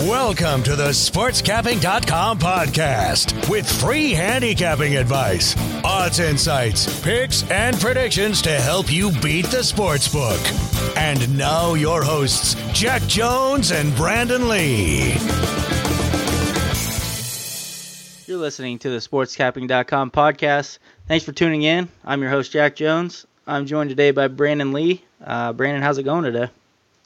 Welcome to the SportsCapping.com podcast with free handicapping advice, odds insights, picks, and predictions to help you beat the sports book. And now, your hosts, Jack Jones and Brandon Lee. You're listening to the SportsCapping.com podcast. Thanks for tuning in. I'm your host, Jack Jones. I'm joined today by Brandon Lee. Uh, Brandon, how's it going today?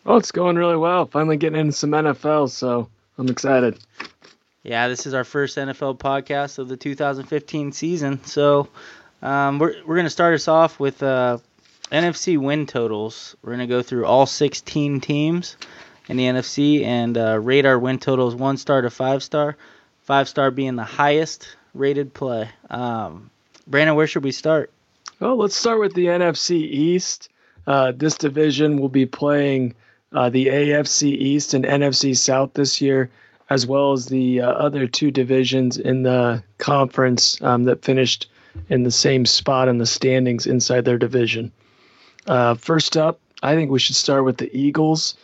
Oh, it's going really well. Finally getting into some NFL, so I'm excited. Yeah, this is our first NFL podcast of the 2015 season. So um, we're, we're going to start us off with uh, NFC win totals. We're going to go through all 16 teams in the NFC and uh, rate our win totals one star to five star, five star being the highest rated play. Um, Brandon, where should we start? Well, let's start with the NFC East. Uh, this division will be playing uh, the AFC East and NFC South this year, as well as the uh, other two divisions in the conference um, that finished in the same spot in the standings inside their division. Uh, first up, I think we should start with the Eagles.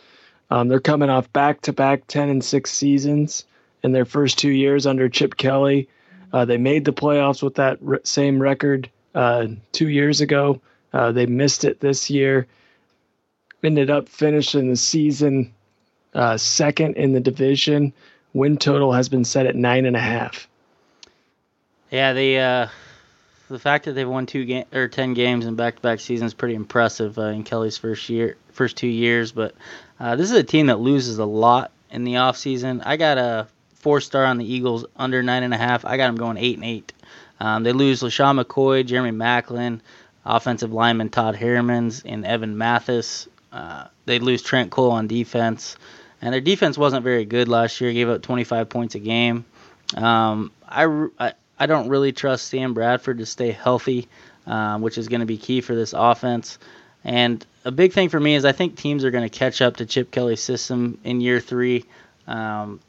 Um, they're coming off back-to-back 10 and 6 seasons in their first two years under Chip Kelly. Uh, they made the playoffs with that re- same record uh, two years ago. Uh, they missed it this year ended up finishing the season uh, second in the division. Win total has been set at nine and a half. Yeah, the uh, the fact that they've won two game or ten games in back-to-back seasons is pretty impressive uh, in Kelly's first year, first two years. But uh, this is a team that loses a lot in the offseason. I got a four star on the Eagles under nine and a half. I got them going eight and eight. Um, they lose LeSean McCoy, Jeremy Maclin, offensive lineman Todd Herremans, and Evan Mathis. Uh, they lose Trent Cole on defense, and their defense wasn't very good last year. Gave up 25 points a game. Um, I, I, I don't really trust Sam Bradford to stay healthy, um, which is going to be key for this offense. And a big thing for me is I think teams are going to catch up to Chip Kelly's system in year three. Um,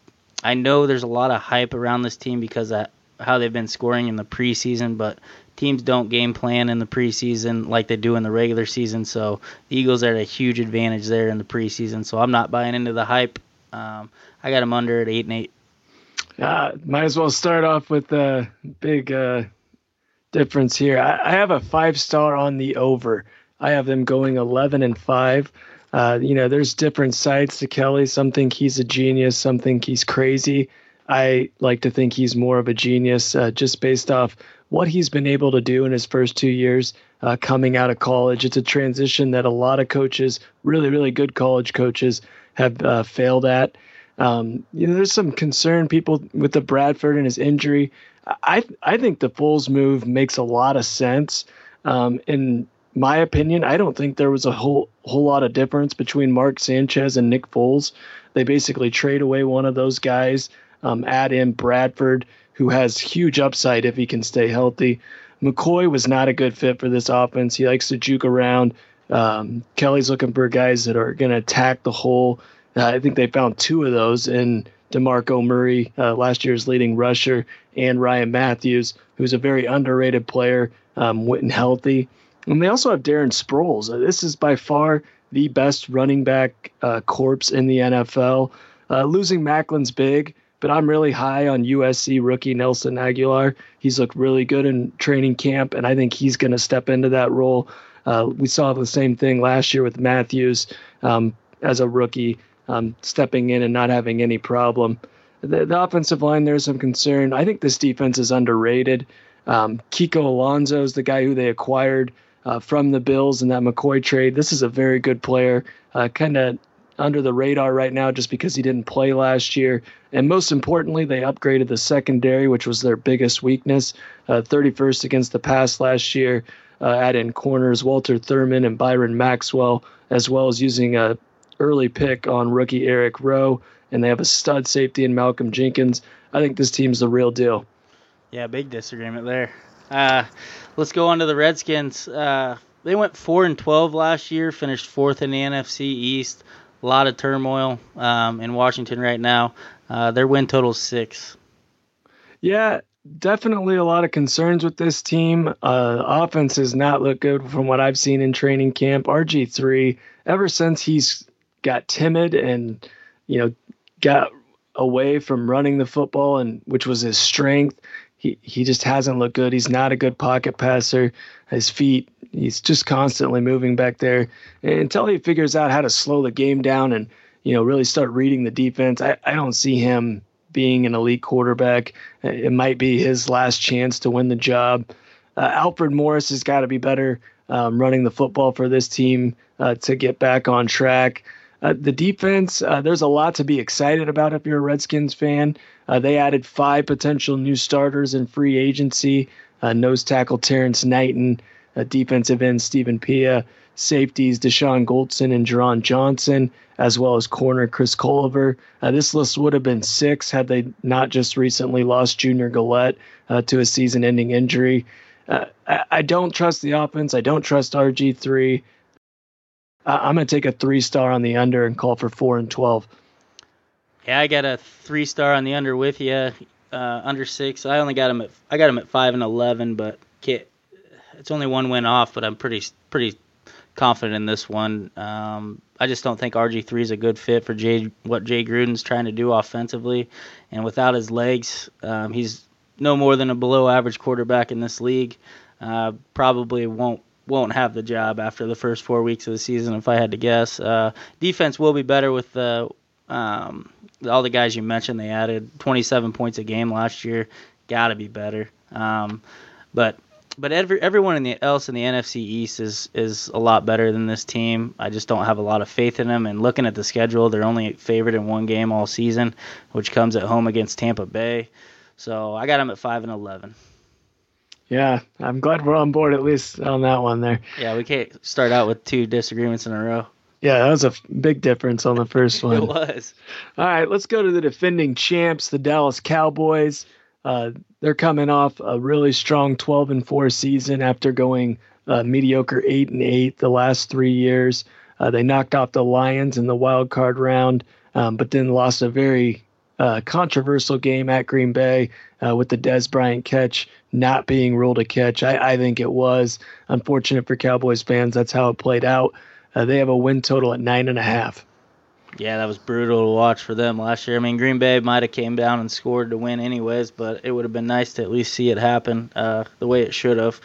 I know there's a lot of hype around this team because of how they've been scoring in the preseason, but teams don't game plan in the preseason like they do in the regular season. So the Eagles are at a huge advantage there in the preseason. So I'm not buying into the hype. Um, I got them under at eight and eight. Uh, might as well start off with a big uh, difference here. I, I, have a five star on the over. I have them going 11 and five. Uh, you know, there's different sides to Kelly. Some think he's a genius. Some think he's crazy. I like to think he's more of a genius uh, just based off what he's been able to do in his first two years uh, coming out of college. It's a transition that a lot of coaches, really, really good college coaches, have uh, failed at. Um, you know, there's some concern people with the Bradford and his injury. I I think the Foles move makes a lot of sense. Um, in my opinion, I don't think there was a whole whole lot of difference between Mark Sanchez and Nick Foles. They basically trade away one of those guys, um, add in Bradford who has huge upside if he can stay healthy. McCoy was not a good fit for this offense. He likes to juke around. Um, Kelly's looking for guys that are going to attack the hole. Uh, I think they found two of those in DeMarco Murray, uh, last year's leading rusher, and Ryan Mathews, who's a very underrated player um, when healthy. And they also have Darren Sproles. Uh, this is by far the best running back uh, corpse in the NFL. Uh, losing Maclin's big, but I'm really high on USC rookie Nelson Agholor. He's looked really good in training camp, and I think he's going to step into that role. Uh, we saw the same thing last year with Matthews um, as a rookie, um, stepping in and not having any problem. The, the, offensive line, there's some concern. I think this defense is underrated. Um, Kiko Alonso is the guy who they acquired uh, from the Bills in that McCoy trade. This is a very good player. Uh, kind of under the radar right now just because he didn't play last year. And most importantly, they upgraded the secondary, which was their biggest weakness. Uh, 31st against the pass last year. Uh, add in corners Walter Thurmond and Byron Maxwell, as well as using a early pick on rookie Eric Rowe. And they have a stud safety in Malcolm Jenkins. I think this team's the real deal. Yeah, big disagreement there. Uh, let's go on to the Redskins. Uh, they went four and twelve last year, finished fourth in the NFC East a lot of turmoil um, in Washington right now. Uh, their win total six. Yeah, definitely a lot of concerns with this team. Uh, offense has not looked good from what I've seen in training camp. RG3, ever since he's got timid and, you know, got away from running the football, and which was his strength. He he just hasn't looked good. He's not a good pocket passer. His feet, he's just constantly moving back there. And until he figures out how to slow the game down and you know really start reading the defense, I, I don't see him being an elite quarterback. It might be his last chance to win the job. Uh, Alfred Morris has got to be better um, running the football for this team uh, to get back on track. Uh, the defense, uh, there's a lot to be excited about if you're a Redskins fan. Uh, they added five potential new starters in free agency uh, nose tackle Terrence Knighton, defensive end Stephen Paea, safeties Dashon Goldson and Jeron Johnson, as well as corner Chris Culliver. Uh, this list would have been six had they not just recently lost Junior Galette uh, to a season ending injury. Uh, I, I, don't trust the offense. I don't trust RG3. I'm going to take a three star on the under and call for four and 12. Yeah, I got a three star on the under with you. Uh, under six. I only got him at I got him at five and eleven, but it's only one win off. But I'm pretty pretty confident in this one. Um, I just don't think RG3 is a good fit for Jay, what Jay Gruden's trying to do offensively, and without his legs, um, he's no more than a below average quarterback in this league. Uh, probably won't won't have the job after the first four weeks of the season, if I had to guess. Uh, defense will be better with the um, all the guys you mentioned. They added 27 points a game last year. Got to be better. Um, but but every everyone in the, else in the NFC East is is a lot better than this team. I just don't have a lot of faith in them. And looking at the schedule, they're only favored in one game all season, which comes at home against Tampa Bay. So I got them at five and eleven. Yeah, I'm glad we're on board at least on that one there. Yeah, we can't start out with two disagreements in a row. Yeah, that was a big difference on the first one. it was. All right, let's go to the defending champs, the Dallas Cowboys. Uh, they're coming off a really strong 12 and 4 season after going uh, mediocre 8 and 8 the last three years. Uh, they knocked off the Lions in the wild card round, um, but then lost a very uh, controversial game at Green Bay uh, with the Dez Bryant catch not being ruled a catch. I, I, think it was unfortunate for Cowboys fans. That's how it played out. Uh, they have a win total at nine and a half. Yeah, that was brutal to watch for them last year. I mean, Green Bay might have came down and scored to win anyways, but it would have been nice to at least see it happen uh, the way it should have.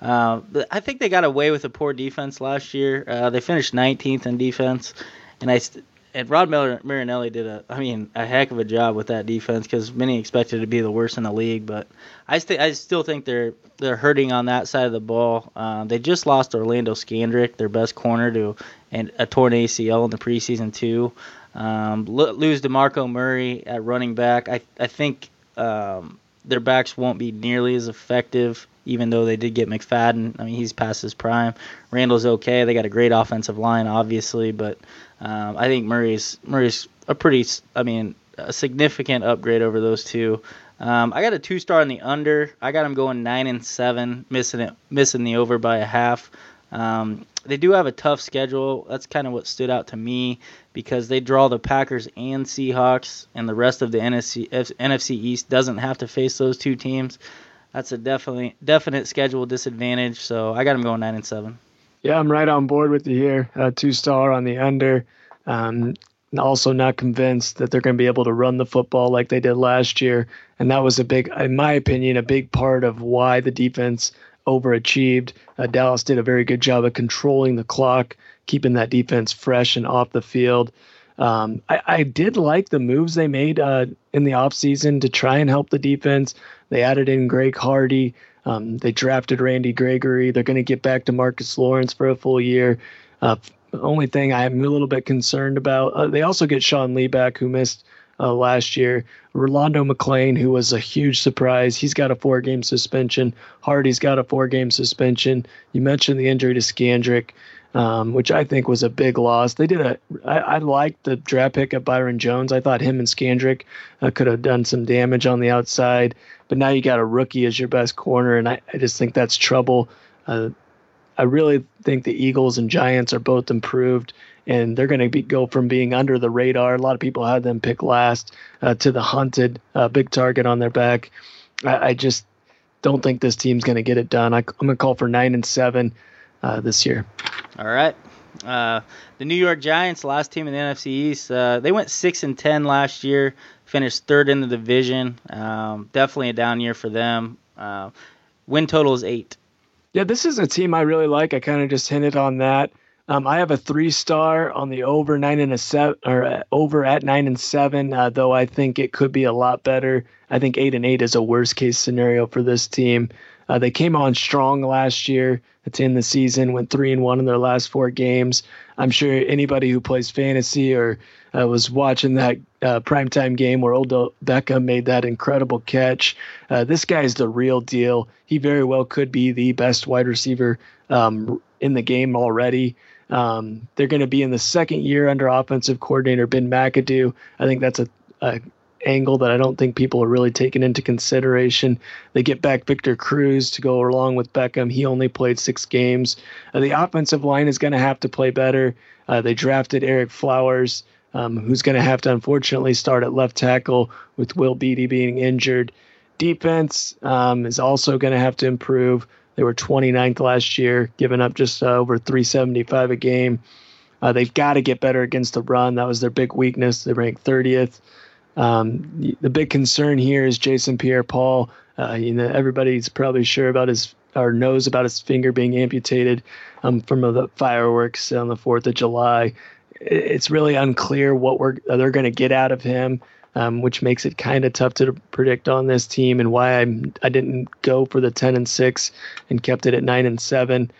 Uh, I think they got away with a poor defense last year. Uh, they finished 19th in defense, and I st- and Rod Marinelli did a, I mean, a heck of a job with that defense because many expected to be the worst in the league. But I, st- I still think they're they're hurting on that side of the ball. Uh, they just lost Orlando Scandrick, their best corner, to a torn ACL in the preseason too. Um, lose Demarco Murray at running back. I I think um, their backs won't be nearly as effective, even though they did get McFadden. I mean, he's past his prime. Randle's okay. They got a great offensive line, obviously, but um, I think Murray's Murray's a pretty, I mean, a significant upgrade over those two. Um, I got a two star in the under. I got them going nine and seven, missing it, missing the over by a half. Um, they do have a tough schedule. That's kind of what stood out to me because they draw the Packers and Seahawks, and the rest of the NFC, NFC East doesn't have to face those two teams. That's a definitely definite schedule disadvantage. So I got them going nine and seven. Yeah, I'm right on board with you here. Uh, two star on the under. Um, also not convinced that they're going to be able to run the football like they did last year, and that was a big, in my opinion, a big part of why the defense overachieved. Uh, Dallas did a very good job of controlling the clock, keeping that defense fresh and off the field. Um, I, I, did like the moves they made uh, in the offseason to try and help the defense. They added in Greg Hardy. Um, they drafted Randy Gregory. They're going to get back to Marcus Lawrence for a full year. Uh, the only thing I'm a little bit concerned about, uh, they also get Sean Lee back, who missed uh, last year. Rolando McClain, who was a huge surprise, he's got a four game suspension. Hardy's got a four game suspension. You mentioned the injury to Scandrick, um, which I think was a big loss. They did a, I, I liked the draft pick of Byron Jones. I thought him and Scandrick uh, could have done some damage on the outside, but now you got a rookie as your best corner, and I, I just think that's trouble. Uh, I really think the Eagles and Giants are both improved and they're going to go from being under the radar. A lot of people had them pick last uh, to the hunted uh, big target on their back. I, I just don't think this team's going to get it done. I, am going to call for nine and seven uh, this year. All right. Uh, the New York Giants, last team in the NFC East, uh, they went six and ten last year, finished third in the division. Um, definitely a down year for them. Uh, win total is eight. Yeah, this is a team I really like. I kind of just hinted on that. Um, I have a three star on the over nine and a seven, or uh, over at nine and seven. Uh, though I think it could be a lot better. I think eight and eight is a worst case scenario for this team. Uh, they came on strong last year. It's in the season, went three and one in their last four games. I'm sure anybody who plays fantasy or uh, was watching that uh, primetime game where Odell Beckham made that incredible catch. Uh, this guy is the real deal. He very well could be the best wide receiver um, in the game already. Um, they're going to be in the second year under offensive coordinator Ben McAdoo. I think that's a, a angle that I don't think people are really taking into consideration. They get back Victor Cruz to go along with Beckham. He only played six games. Uh, the offensive line is going to have to play better. Uh, they drafted Ereck Flowers, um, who's going to have to unfortunately start at left tackle with Will Beatty being injured. Defense um, is also going to have to improve. They were 29th last year, giving up just uh, over 375 a game. Uh, they've got to get better against the run. That was their big weakness. They ranked 30th. Um, the big concern here is Jason Pierre-Paul. Uh, you know, everybody's probably sure about his or knows about his finger being amputated um, from the fireworks on the Fourth of July. It's really unclear what we're they're going to get out of him, um, which makes it kind of tough to predict on this team and why I'm I didn't go for the ten and six and kept it at nine and seven.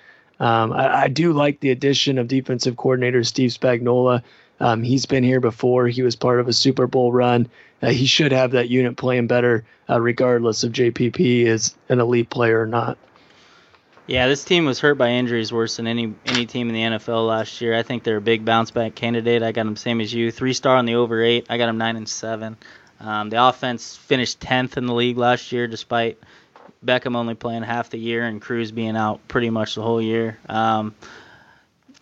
Um, I, I, do like the addition of defensive coordinator Steve Spagnuolo. Um, he's been here before. He was part of a Super Bowl run. Uh, he should have that unit playing better, uh, regardless of JPP is an elite player or not. Yeah, this team was hurt by injuries worse than any any team in the NFL last year. I think they're a big bounce back candidate. I got them same as you, three star on the over eight. I got them nine and seven. Um, the offense finished tenth in the league last year, despite Beckham only playing half the year and Cruz being out pretty much the whole year. Um,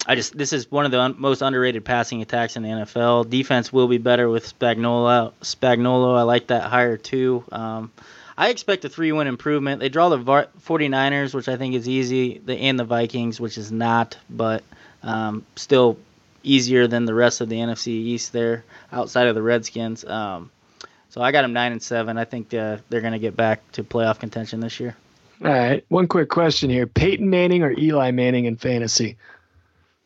I just this is one of the un- most underrated passing attacks in the NFL. Defense will be better with Spagnuolo. Spagnuolo, I like that higher too. Um, I expect a three-win improvement. They draw the 49ers, which I think is easy, the, and the Vikings, which is not, but um, still easier than the rest of the NFC East there, outside of the Redskins. Um, so I got them nine and seven. I think uh, they're going to get back to playoff contention this year. All right. One quick question here: Peyton Manning or Eli Manning in fantasy?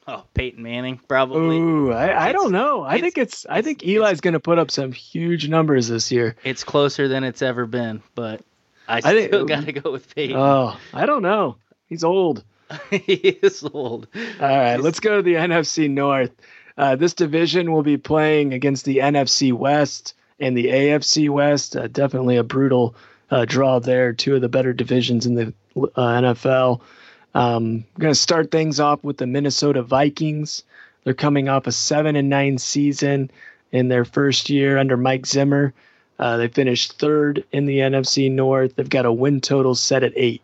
Oh, Peyton Manning, probably. Ooh, I, I don't know. I think it's. I think Eli's going to put up some huge numbers this year. It's closer than it's ever been, but I, I still got to go with Peyton. Oh, I don't know. He's old. he is old. All right, He's... let's go to the NFC North. Uh, this division will be playing against the NFC West and the AFC West. Uh, definitely a brutal uh, draw there. Two of the better divisions in the uh, NFL. Um, I'm going to start things off with the Minnesota Vikings. They're coming off a seven and nine season in their first year under Mike Zimmer. Uh, they finished third in the NFC North. They've got a win total set at eight.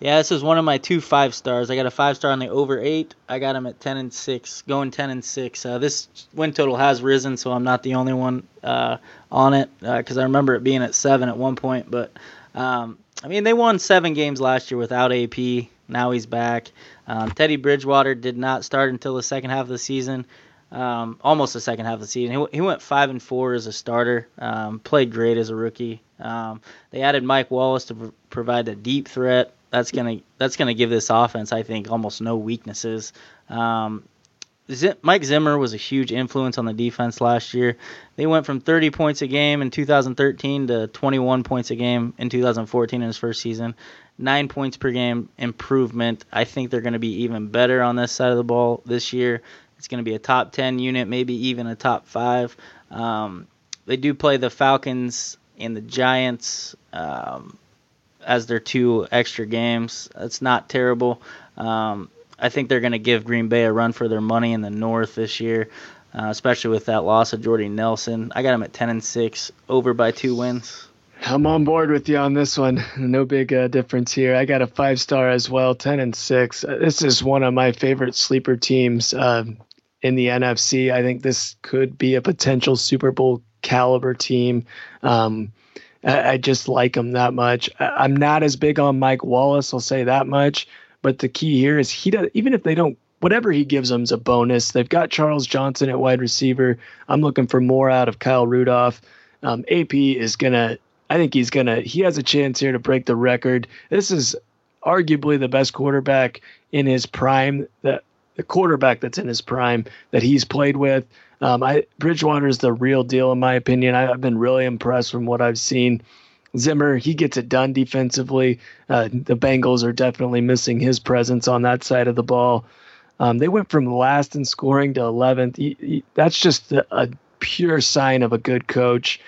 Yeah, this is one of my two five stars. I got a five star on the over eight. I got him at ten and six, going ten and six. Uh, this win total has risen, so I'm not the only one uh, on it because uh, I remember it being at seven at one point. But um, I mean, they won seven games last year without AP. Now he's back. Um, Teddy Bridgewater did not start until the second half of the season, um, almost the second half of the season. He, he went five and four as a starter. Um, played great as a rookie. Um, they added Mike Wallace to pr- provide a deep threat. That's gonna that's gonna give this offense, I think, almost no weaknesses. Um, Mike Zimmer was a huge influence on the defense last year. They went from 30 points a game in 2013 to 21 points a game in 2014 in his first season nine points per game improvement. I think they're going to be even better on this side of the ball this year. It's going to be a top 10 unit, maybe even a top five. Um, they do play the Falcons and the Giants um, as their two extra games. It's not terrible. Um, I think they're going to give Green Bay a run for their money in the North this year, uh, especially with that loss of Jordy Nelson. I got them at 10 and 6, over by two wins. I'm on board with you on this one. No big uh, difference here. I got a five star as well, ten and six. Uh, this is one of my favorite sleeper teams uh, in the NFC. I think this could be a potential Super Bowl caliber team. Um, I, I, just like them that much. I, am not as big on Mike Wallace. I'll say that much. But the key here is he does. Even if they don't whatever he gives them is a bonus. They've got Charles Johnson at wide receiver. I'm looking for more out of Kyle Rudolph. Um, AP is gonna. I think he's gonna. He has a chance here to break the record. This is arguably the best quarterback in his prime. That the quarterback that's in his prime that he's played with. Um, I Bridgewater is the real deal in my opinion. I, have been really impressed from what I've seen. Zimmer, he gets it done defensively. Uh, the Bengals are definitely missing his presence on that side of the ball. Um, they went from last in scoring to 11th. He, he, that's just a, a, pure sign of a good coach.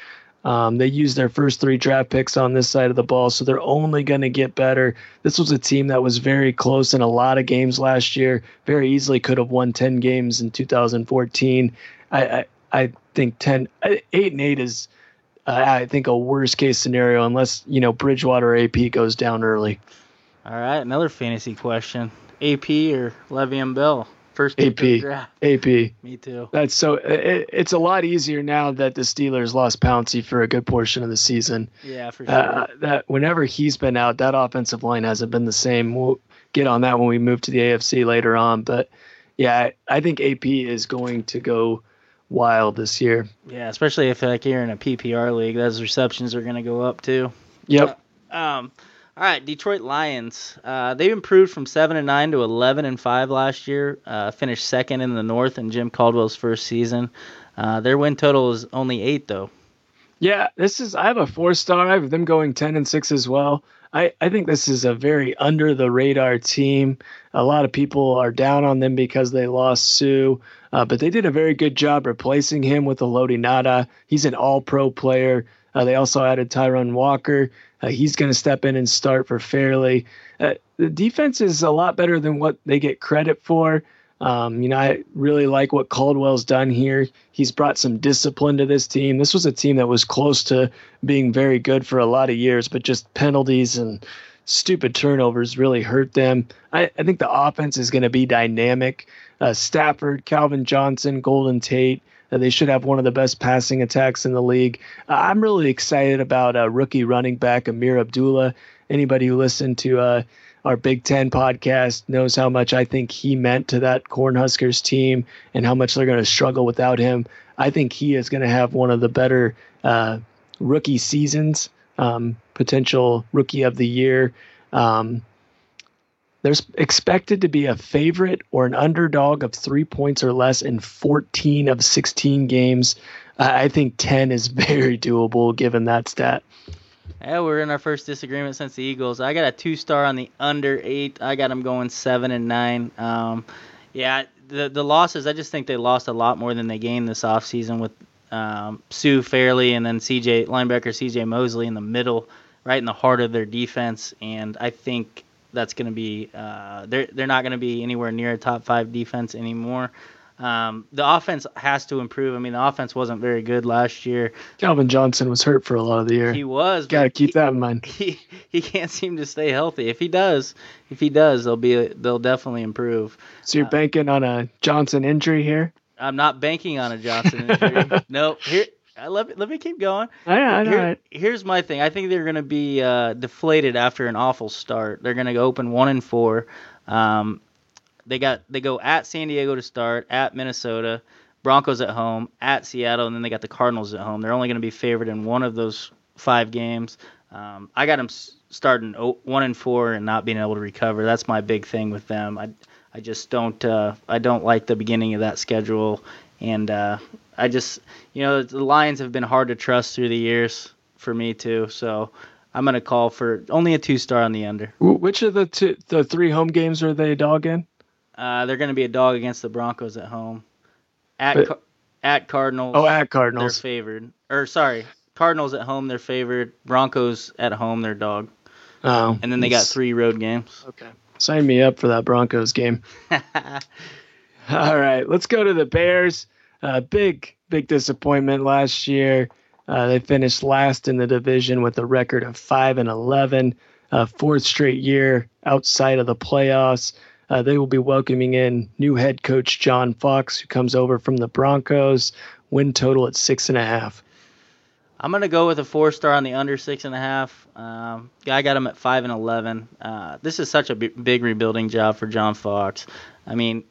Um, they used their first three draft picks on this side of the ball, so they're only going to get better. This was a team that was very close in a lot of games last year. Very easily could have won 10 games in 2014. I, I, I think 10, eight and eight is uh, I think a worst case scenario unless you know Bridgewater AP goes down early. All right, another fantasy question: AP or Le'Veon Bell? First AP. AP. Me too. That's so. It, it's a lot easier now that the Steelers lost Pouncey for a good portion of the season. Yeah, for uh, sure. Uh, that whenever he's been out, that offensive line hasn't been the same. We'll get on that when we move to the AFC later on, but yeah, I, I think AP is going to go wild this year. Yeah, especially if like you're in a PPR league, those receptions are going to go up too. Yep. Uh, um, all right, Detroit Lions. Uh, they've improved from seven and nine to eleven and five last year. Uh, finished second in the North in Jim Caldwell's first season. Uh, their win total is only eight though. Yeah, this is. I have a four star. I have them going ten and six as well. I, I think this is a very under the radar team. A lot of people are down on them because they lost Suh, Uh, but they did a very good job replacing him with Haloti Ngata. He's an all pro player. Uh, they also added Tyrunn Walker. Uh, he's going to step in and start for Fairley. Uh, the defense is a lot better than what they get credit for. Um, you know, I really like what Caldwell's done here. He's brought some discipline to this team. This was a team that was close to being very good for a lot of years, but just penalties and stupid turnovers really hurt them. I, I think the offense is going to be dynamic. Uh, Stafford, Calvin Johnson, Golden Tate. They should have one of the best passing attacks in the league. Uh, I'm really excited about uh, rookie running back Ameer Abdullah. Anybody who listened to uh, our Big Ten podcast knows how much I think he meant to that Cornhuskers team and how much they're going to struggle without him. I think he is going to have one of the better uh, rookie seasons um, potential rookie of the year. Um, there's expected to be a favorite or an underdog of three points or less in 14 of 16 games. Uh, I think 10 is very doable given that stat. Yeah, we're in our first disagreement since the Eagles. I got a two star on the under eight. I got them going seven and nine. Um, yeah, the the losses. I just think they lost a lot more than they gained this offseason with um, Suh Fairley and then CJ linebacker CJ Mosley in the middle, right in the heart of their defense. And I think that's going to be uh, they're they're not going to be anywhere near a top five defense anymore. Um, the offense has to improve. I mean, the offense wasn't very good last year. Calvin Johnson was hurt for a lot of the year. He was. Got to keep he, that in mind. He he can't seem to stay healthy. If he does, if he does, they'll be they'll definitely improve. So you're uh, banking on a Johnson injury here? I'm not banking on a Johnson injury. no, here. Let me, let me keep going. All right, Here, right. Here's my thing. I think they're going to be uh, deflated after an awful start. They're going to go open one and four. Um, they got they go at San Diego to start, at Minnesota, Broncos at home, at Seattle, and then they got the Cardinals at home. They're only going to be favored in one of those five games. Um, I got them starting one and four and not being able to recover. That's my big thing with them. I I just don't uh, I don't like the beginning of that schedule, and uh, I just you know the Lions have been hard to trust through the years for me too. So I'm gonna call for only a two star on the under. Which of the two, the three home games are they a dog in? Uh, they're gonna be a dog against the Broncos at home. At but, at Cardinals. Oh, at Cardinals. They're favored. Or sorry, Cardinals at home they're favored. Broncos at home they're dog. Oh. And then they got three road games. Okay. Sign me up for that Broncos game. All right, let's go to the Bears. Uh, big, big disappointment last year. Uh, they finished last in the division with a record of five and eleven, uh, fourth straight year outside of the playoffs. Uh, they will be welcoming in new head coach John Fox, who comes over from the Broncos. Win total at six and a half. I'm gonna go with a four star on the under six and a half. Um, I got him at five and eleven. Uh, this is such a b- big rebuilding job for John Fox. I mean,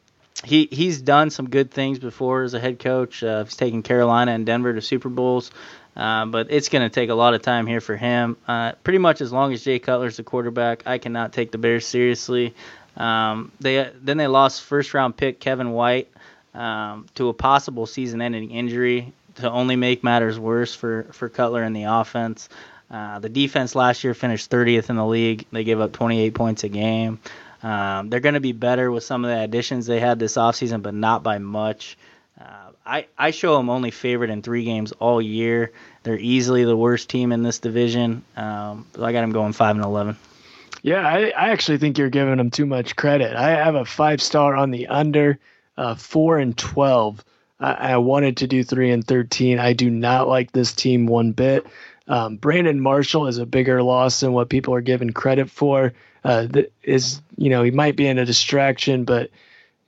he he's done some good things before as a head coach. Uh, he's taken Carolina and Denver to Super Bowls. Uh, but it's going to take a lot of time here for him. Uh, pretty much as long as Jay Cutler's the quarterback, I cannot take the Bears seriously. Um, they then they lost first round pick Kevin White um, to a possible season ending injury to only make matters worse for for Cutler and the offense. Uh, the defense last year finished 30th in the league. They gave up 28 points a game. Um, they're going to be better with some of the additions they had this offseason, but not by much. Uh, I, I show them only favored in three games all year. They're easily the worst team in this division. Um, I got them going 5 and 11. Yeah, I, I actually think you're giving them too much credit. I have a five star on the under, uh, 4 and 12. I, I wanted to do 3 and 13. I do not like this team one bit. Um, Brandon Marshall is a bigger loss than what people are giving credit for. Uh, is you know he might be in a distraction, but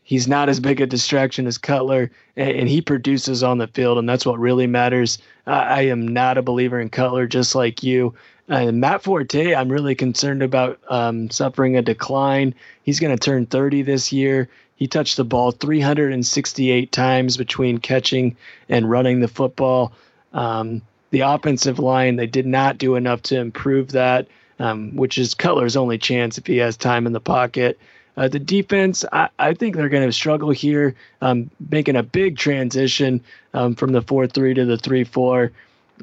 he's not as big a distraction as Cutler, and, and he produces on the field, and that's what really matters. I, I am not a believer in Cutler, just like you. Uh, Matt Forte, I'm really concerned about um, suffering a decline. He's going to turn 30 this year. He touched the ball 368 times between catching and running the football. Um, the offensive line, they did not do enough to improve that, um, which is Cutler's only chance if he has time in the pocket. Uh, the defense, I, I think they're going to struggle here, um, making a big transition um, from the 4 3 to the 3 4.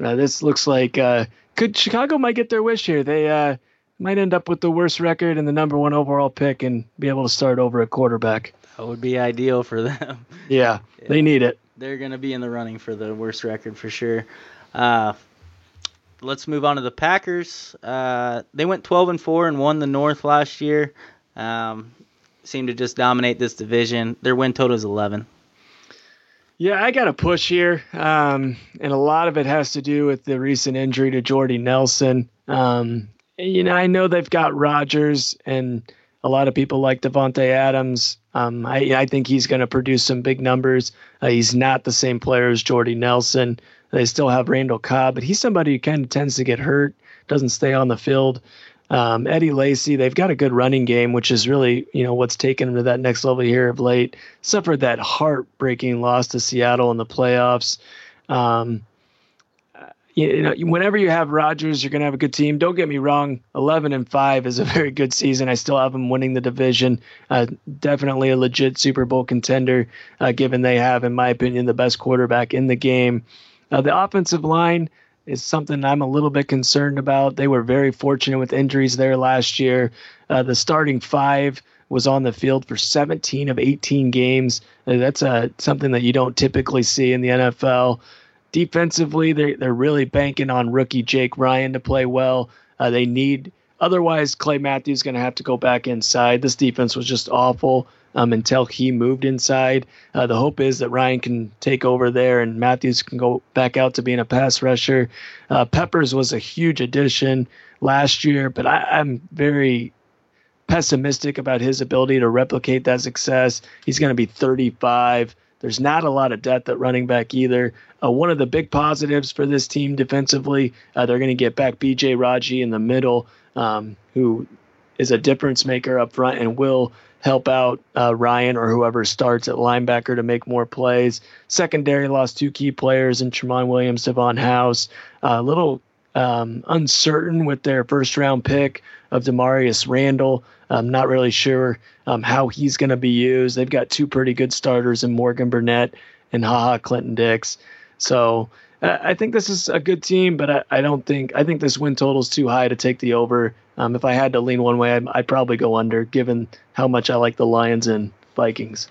Uh, this looks like uh, could Chicago might get their wish here. They uh, might end up with the worst record and the number one overall pick and be able to start over a quarterback. That would be ideal for them. Yeah, yeah. they need it. They're going to be in the running for the worst record for sure. Uh, let's move on to the Packers. Uh, they went 12 and 4 and won the North last year. Um, seemed to just dominate this division. Their win total is 11. Yeah, I got a push here, um, and a lot of it has to do with the recent injury to Jordy Nelson. Um, you know, I know they've got Rodgers, and a lot of people like Davante Adams. Um, I, I, think he's going to produce some big numbers. Uh, he's not the same player as Jordy Nelson. They still have Randall Cobb, but he's somebody who kind of tends to get hurt, doesn't stay on the field. Um, Eddie Lacy, they've got a good running game, which is really you know what's taken them to that next level here of late. Suffered that heartbreaking loss to Seattle in the playoffs. Um, you know, whenever you have Rodgers, you're going to have a good team. Don't get me wrong, 11 and 5 is a very good season. I still have them winning the division. Uh, definitely a legit Super Bowl contender, uh, given they have, in my opinion, the best quarterback in the game. Uh, the offensive line is something I'm a little bit concerned about. They were very fortunate with injuries there last year. Uh, the starting five was on the field for 17 of 18 games. Uh, that's uh, something that you don't typically see in the NFL. Defensively, they're, they're really banking on rookie Jake Ryan to play well. Uh, they need, otherwise, Clay Matthews is going to have to go back inside. This defense was just awful um, until he moved inside. Uh, the hope is that Ryan can take over there and Matthews can go back out to being a pass rusher. Uh, Peppers was a huge addition last year, but I, I'm very pessimistic about his ability to replicate that success. He's going to be 35. There's not a lot of depth at running back either. Uh, one of the big positives for this team defensively, uh, they're going to get back B.J. Raji in the middle, um, who is a difference maker up front and will help out uh, Ryan or whoever starts at linebacker to make more plays. Secondary lost two key players in Tramon Williams, Davon House. A little um, uncertain with their first round pick of Damarious Randall. I'm not really sure um, how he's going to be used. They've got two pretty good starters in Morgan Burnett and Ha Ha Clinton-Dix. So uh, I think this is a good team, but I, I, don't think I think this win total is too high to take the over. Um, if I had to lean one way, I'd, I'd, probably go under, given how much I like the Lions and Vikings.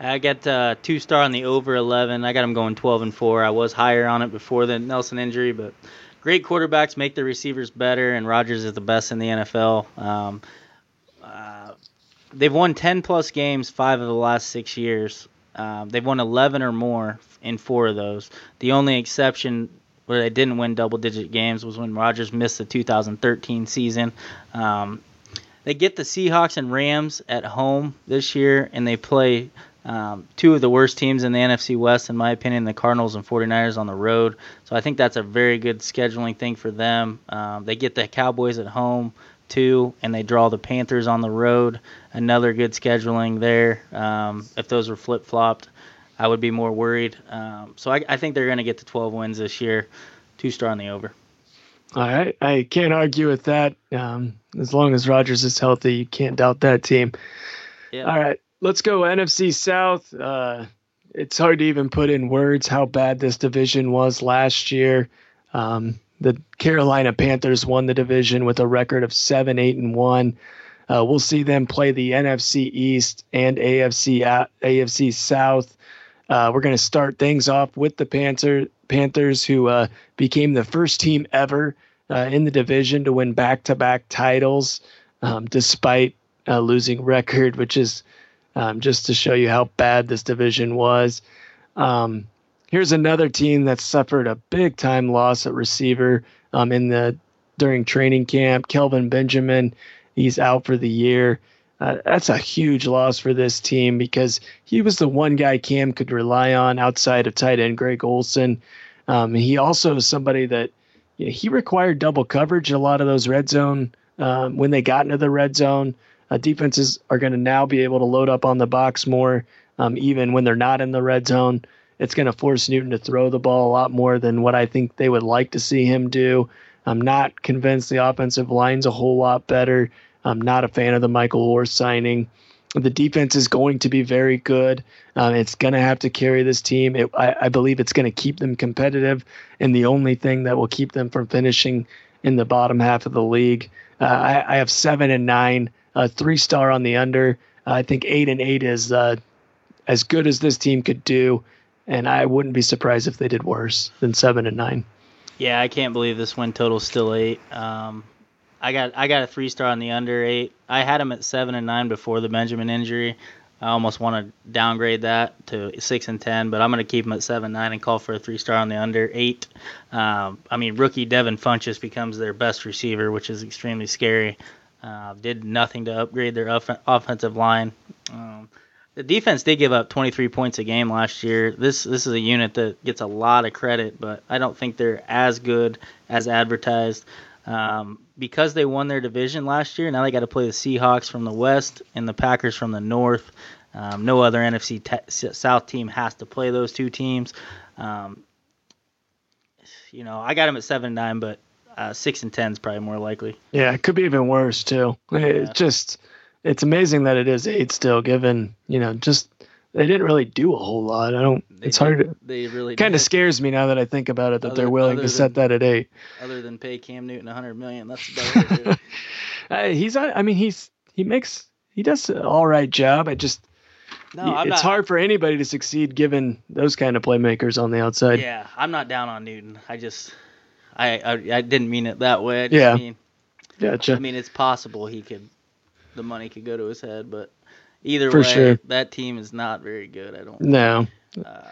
I got uh, two star on the over 11. I got them going 12 and four. I was higher on it before the Nelson injury, but great quarterbacks make the receivers better, and Rodgers is the best in the NFL. Um, uh, they've won 10 plus games five of the last six years. Um, they've won 11 or more in four of those. The only exception where they didn't win double digit games was when Rodgers missed the 2013 season. Um, they get the Seahawks and Rams at home this year, and they play um, two of the worst teams in the NFC West, in my opinion, the Cardinals and 49ers on the road. So I think that's a very good scheduling thing for them. Um, they get the Cowboys at home two, and they draw the Panthers on the road. Another good scheduling there. Um, if those were flip flopped, I would be more worried. Um, so I, I think they're going to get to 12 wins this year. Two star on the over. I I can't argue with that. Um, as long as Rodgers is healthy, you can't doubt that team. Yeah. All right, let's go NFC South. Uh, it's hard to even put in words how bad this division was last year. Um, the Carolina Panthers won the division with a record of seven, eight, and one. Uh, we'll see them play the NFC East and AFC uh, AFC South. Uh, we're going to start things off with the Panther, Panthers, who uh, became the first team ever uh, in the division to win back-to-back titles, um, despite a losing record, which is um, just to show you how bad this division was. Um, here's another team that suffered a big time loss at receiver um, in the during training camp. Kelvin Benjamin, he's out for the year. Uh, that's a huge loss for this team because he was the one guy Cam could rely on outside of tight end Greg Olsen. Um, he also is somebody that you know, he required double coverage a lot of those red zone um, when they got into the red zone. Uh, defenses are going to now be able to load up on the box more, um, even when they're not in the red zone. It's going to force Newton to throw the ball a lot more than what I think they would like to see him do. I'm not convinced the offensive line's a whole lot better. I'm not a fan of the Michael Oher signing. The defense is going to be very good. Um, it's going to have to carry this team. It, I, I, believe it's going to keep them competitive, and the only thing that will keep them from finishing in the bottom half of the league. Uh, I, I, have seven and nine, uh, three star on the under. I think eight and eight is uh, as good as this team could do, and I wouldn't be surprised if they did worse than seven and nine. Yeah, I can't believe this win total is still eight. Um, I got I got a three star on the under eight. I had them at seven and nine before the Benjamin injury. I almost want to downgrade that to six and ten, but I'm going to keep them at seven nine and call for a three star on the under eight. Um, I mean, rookie Devin Funchess becomes their best receiver, which is extremely scary. Uh, did nothing to upgrade their off- offensive line. Um, the defense did give up 23 points a game last year. This this is a unit that gets a lot of credit, but I don't think they're as good as advertised. Um, because they won their division last year, now they got to play the Seahawks from the West and the Packers from the North. Um, no other NFC te- South team has to play those two teams. Um, you know, I got them at seven and nine, but uh, six and ten is probably more likely. Yeah, it could be even worse too. It's just, it's amazing that it is eight still, given you know just they didn't really do a whole lot. I don't. They it's hard. To, they really kind of scares me now that I think about it that other, they're willing to than, set that at eight. Other than pay Cam Newton a hundred million, that's about it. uh, he's. I mean, he's. He makes. He does an all right job. I just. No, I'm it's not, hard for anybody to succeed given those kind of playmakers on the outside. Yeah, I'm not down on Newton. I just. I I, I didn't mean it that way. I yeah. Mean, gotcha. I mean, it's possible he could. The money could go to his head, but Either For way, sure. that team is not very good. I don't. No. Uh,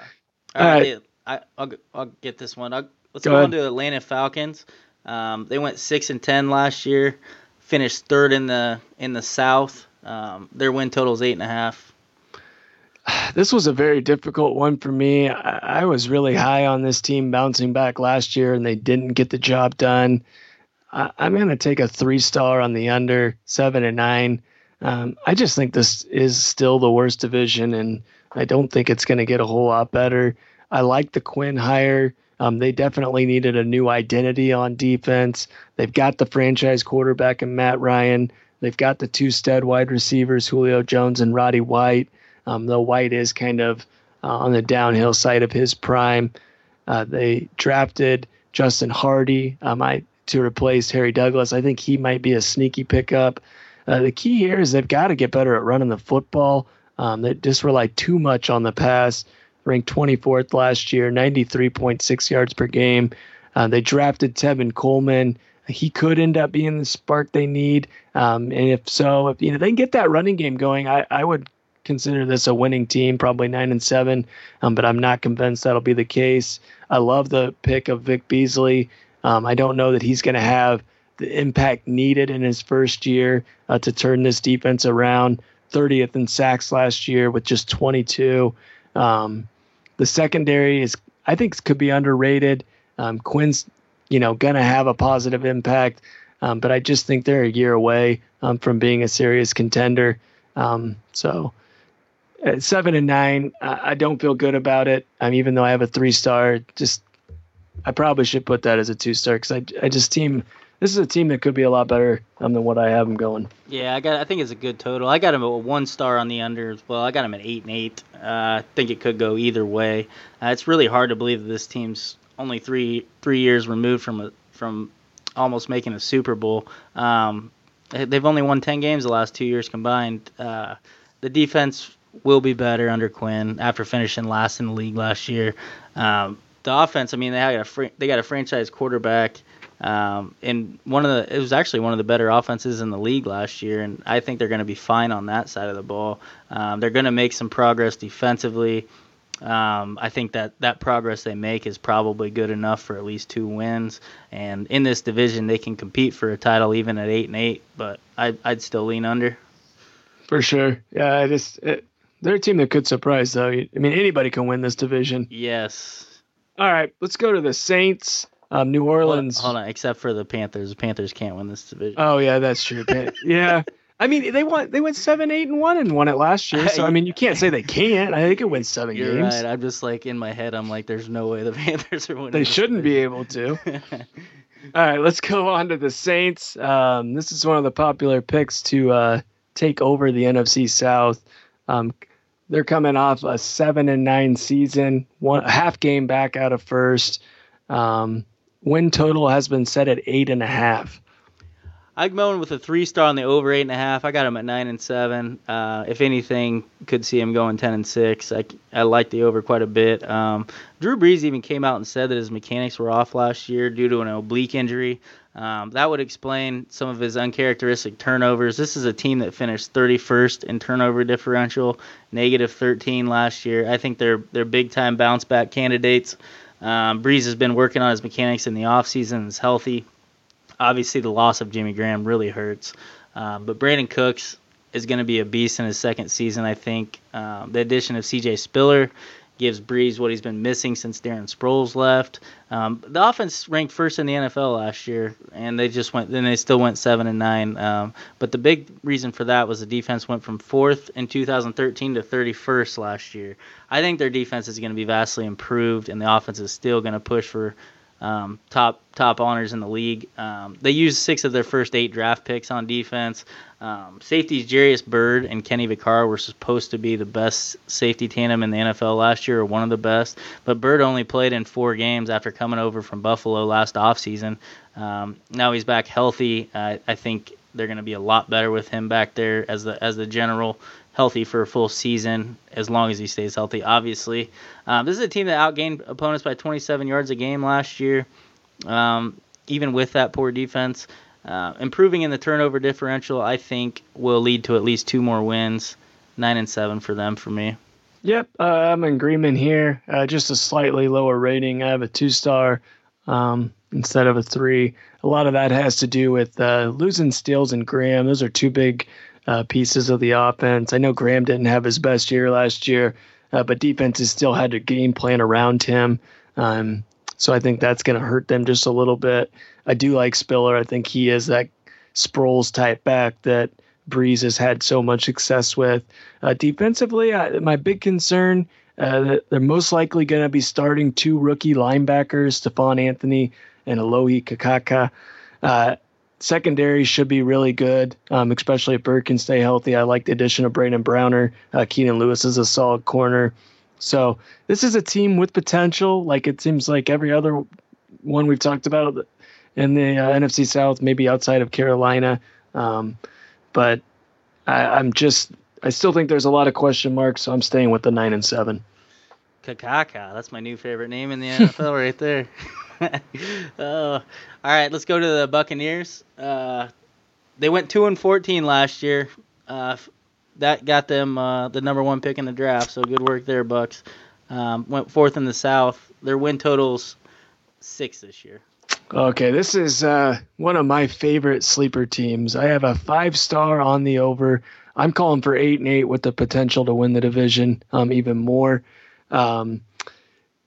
all right. I, will I'll get this one. I'll, let's go, go on to Atlanta Falcons. Um, they went six and ten last year, finished third in the in the South. Um, their win total is eight and a half. This was a very difficult one for me. I, I was really high on this team bouncing back last year, and they didn't get the job done. I, I'm going to take a three star on the under seven and nine. Um, I just think this is still the worst division, and I don't think it's going to get a whole lot better. I like the Quinn hire. Um, they definitely needed a new identity on defense. They've got the franchise quarterback in Matt Ryan. They've got the two stud wide receivers, Julio Jones and Roddy White. Um, though White is kind of uh, on the downhill side of his prime. Uh, they drafted Justin Hardy um, I, to replace Harry Douglas. I think he might be a sneaky pickup. Uh, the key here is they've got to get better at running the football. Um, they just rely too much on the pass. Ranked 24th last year, 93.6 yards per game. Uh, they drafted Tevin Coleman. He could end up being the spark they need. Um, and if so, if you know they can get that running game going, I, I would consider this a winning team, probably nine and seven. Um, but I'm not convinced that'll be the case. I love the pick of Vic Beasley. Um, I don't know that he's going to have the impact needed in his first year uh, to turn this defense around. 30th in sacks last year with just 22. Um, the secondary is, I think, could be underrated. Um, Quinn's, you know, going to have a positive impact. um, but I just think they're a year away um, from being a serious contender. Um, so at seven and nine, I, I, don't feel good about it. Um, even though I have a three star, just I probably should put that as a two star because I, I just team this is a team that could be a lot better um, than what I have them going. Yeah, I got. I think it's a good total. I got him at one star on the under as well. I got him at eight and eight. Uh, I think it could go either way. Uh, it's really hard to believe that this team's only three three years removed from a, from almost making a Super Bowl. Um, they've only won ten games the last two years combined. Uh, the defense will be better under Quinn after finishing last in the league last year. Um, the offense, I mean, they got a fr- they got a franchise quarterback. Um, and one of the it was actually one of the better offenses in the league last year, and I think they're going to be fine on that side of the ball. Um, they're going to make some progress defensively. Um, I think that that progress they make is probably good enough for at least two wins. And in this division, they can compete for a title even at eight and eight. But I, I'd still lean under. For sure, yeah. I just it, they're a team that could surprise, though. I mean, anybody can win this division. Yes. All right, let's go to the Saints. Um, New Orleans. Hold on, hold on, except for the Panthers. The Panthers can't win this division. Oh yeah, that's true. yeah. I mean, they won. They went seven, eight, and one, and won it last year. So I mean, you can't say they can't. I think it wins 7 You're games. Right. I'm just like in my head. I'm like, there's no way the Panthers are winning. They shouldn't be able to. All right, let's go on to the Saints. Um, this is one of the popular picks to uh, take over the NFC South. Um, they're coming off a seven and nine season, one half game back out of first. Um, win total has been set at eight and a half. I'm going with a three star on the over eight and a half. I got him at nine and seven. Uh, if anything, could see him going ten and six. I, I like the over quite a bit. Um, Drew Brees even came out and said that his mechanics were off last year due to an oblique injury. Um, that would explain some of his uncharacteristic turnovers. This is a team that finished 31st in turnover differential, negative 13 last year. I think they're they're big time bounce back candidates. Um, Brees has been working on his mechanics in the offseason, is healthy. Obviously, the loss of Jimmy Graham really hurts. Um, but Brandin Cooks is going to be a beast in his second season, I think. Um, the addition of CJ Spiller gives Brees what he's been missing since Darren Sproles left. Um, the offense ranked first in the NFL last year, and they just went. Then they still went seven and nine. Um, but the big reason for that was the defense went from fourth in 2013 to 31st last year. I think their defense is going to be vastly improved, and the offense is still going to push for um, top top honors in the league. Um, they used six of their first eight draft picks on defense. Um, safeties Jairus Byrd and Kenny Vaccaro were supposed to be the best safety tandem in the NFL last year, or one of the best. But Byrd only played in four games after coming over from Buffalo last offseason. Um, now he's back healthy. Uh, I think they're going to be a lot better with him back there as the as the general healthy for a full season as long as he stays healthy. Obviously, um, this is a team that outgained opponents by 27 yards a game last year, um, even with that poor defense. Uh, improving in the turnover differential, I think, will lead to at least two more wins. Nine and seven for them for me. Yep, uh, I'm in agreement here. Uh, just a slightly lower rating. I have a two star um, instead of a three. A lot of that has to do with uh, losing Stills and Graham. Those are two big uh, pieces of the offense. I know Graham didn't have his best year last year, uh, but defenses still had a game plan around him. Um, so I think that's going to hurt them just a little bit. I do like Spiller. I think he is that Sproles type back that Brees has had so much success with. Uh, defensively, I, my big concern uh, they're most likely going to be starting two rookie linebackers, Stephone Anthony and Alohi Kakaka. Uh, secondary should be really good, um, especially if Byrd can stay healthy. I like the addition of Brandon Browner. Uh, Keenan Lewis is a solid corner. So this is a team with potential. Like it seems like every other one we've talked about in the uh, NFC South, maybe outside of Carolina. Um, but I, am just, I still think there's a lot of question marks. So I'm staying with the nine and seven. Kakaka, that's my new favorite name in the NFL right there. uh, all right, let's go to the Buccaneers. Uh, they went two and fourteen last year. Uh, that got them uh, the number one pick in the draft. So good work there, Bucks. Um, went fourth in the South. Their win totals six this year. Okay, this is uh, one of my favorite sleeper teams. I have a five star on the over. I'm calling for eight and eight with the potential to win the division um, even more. Um,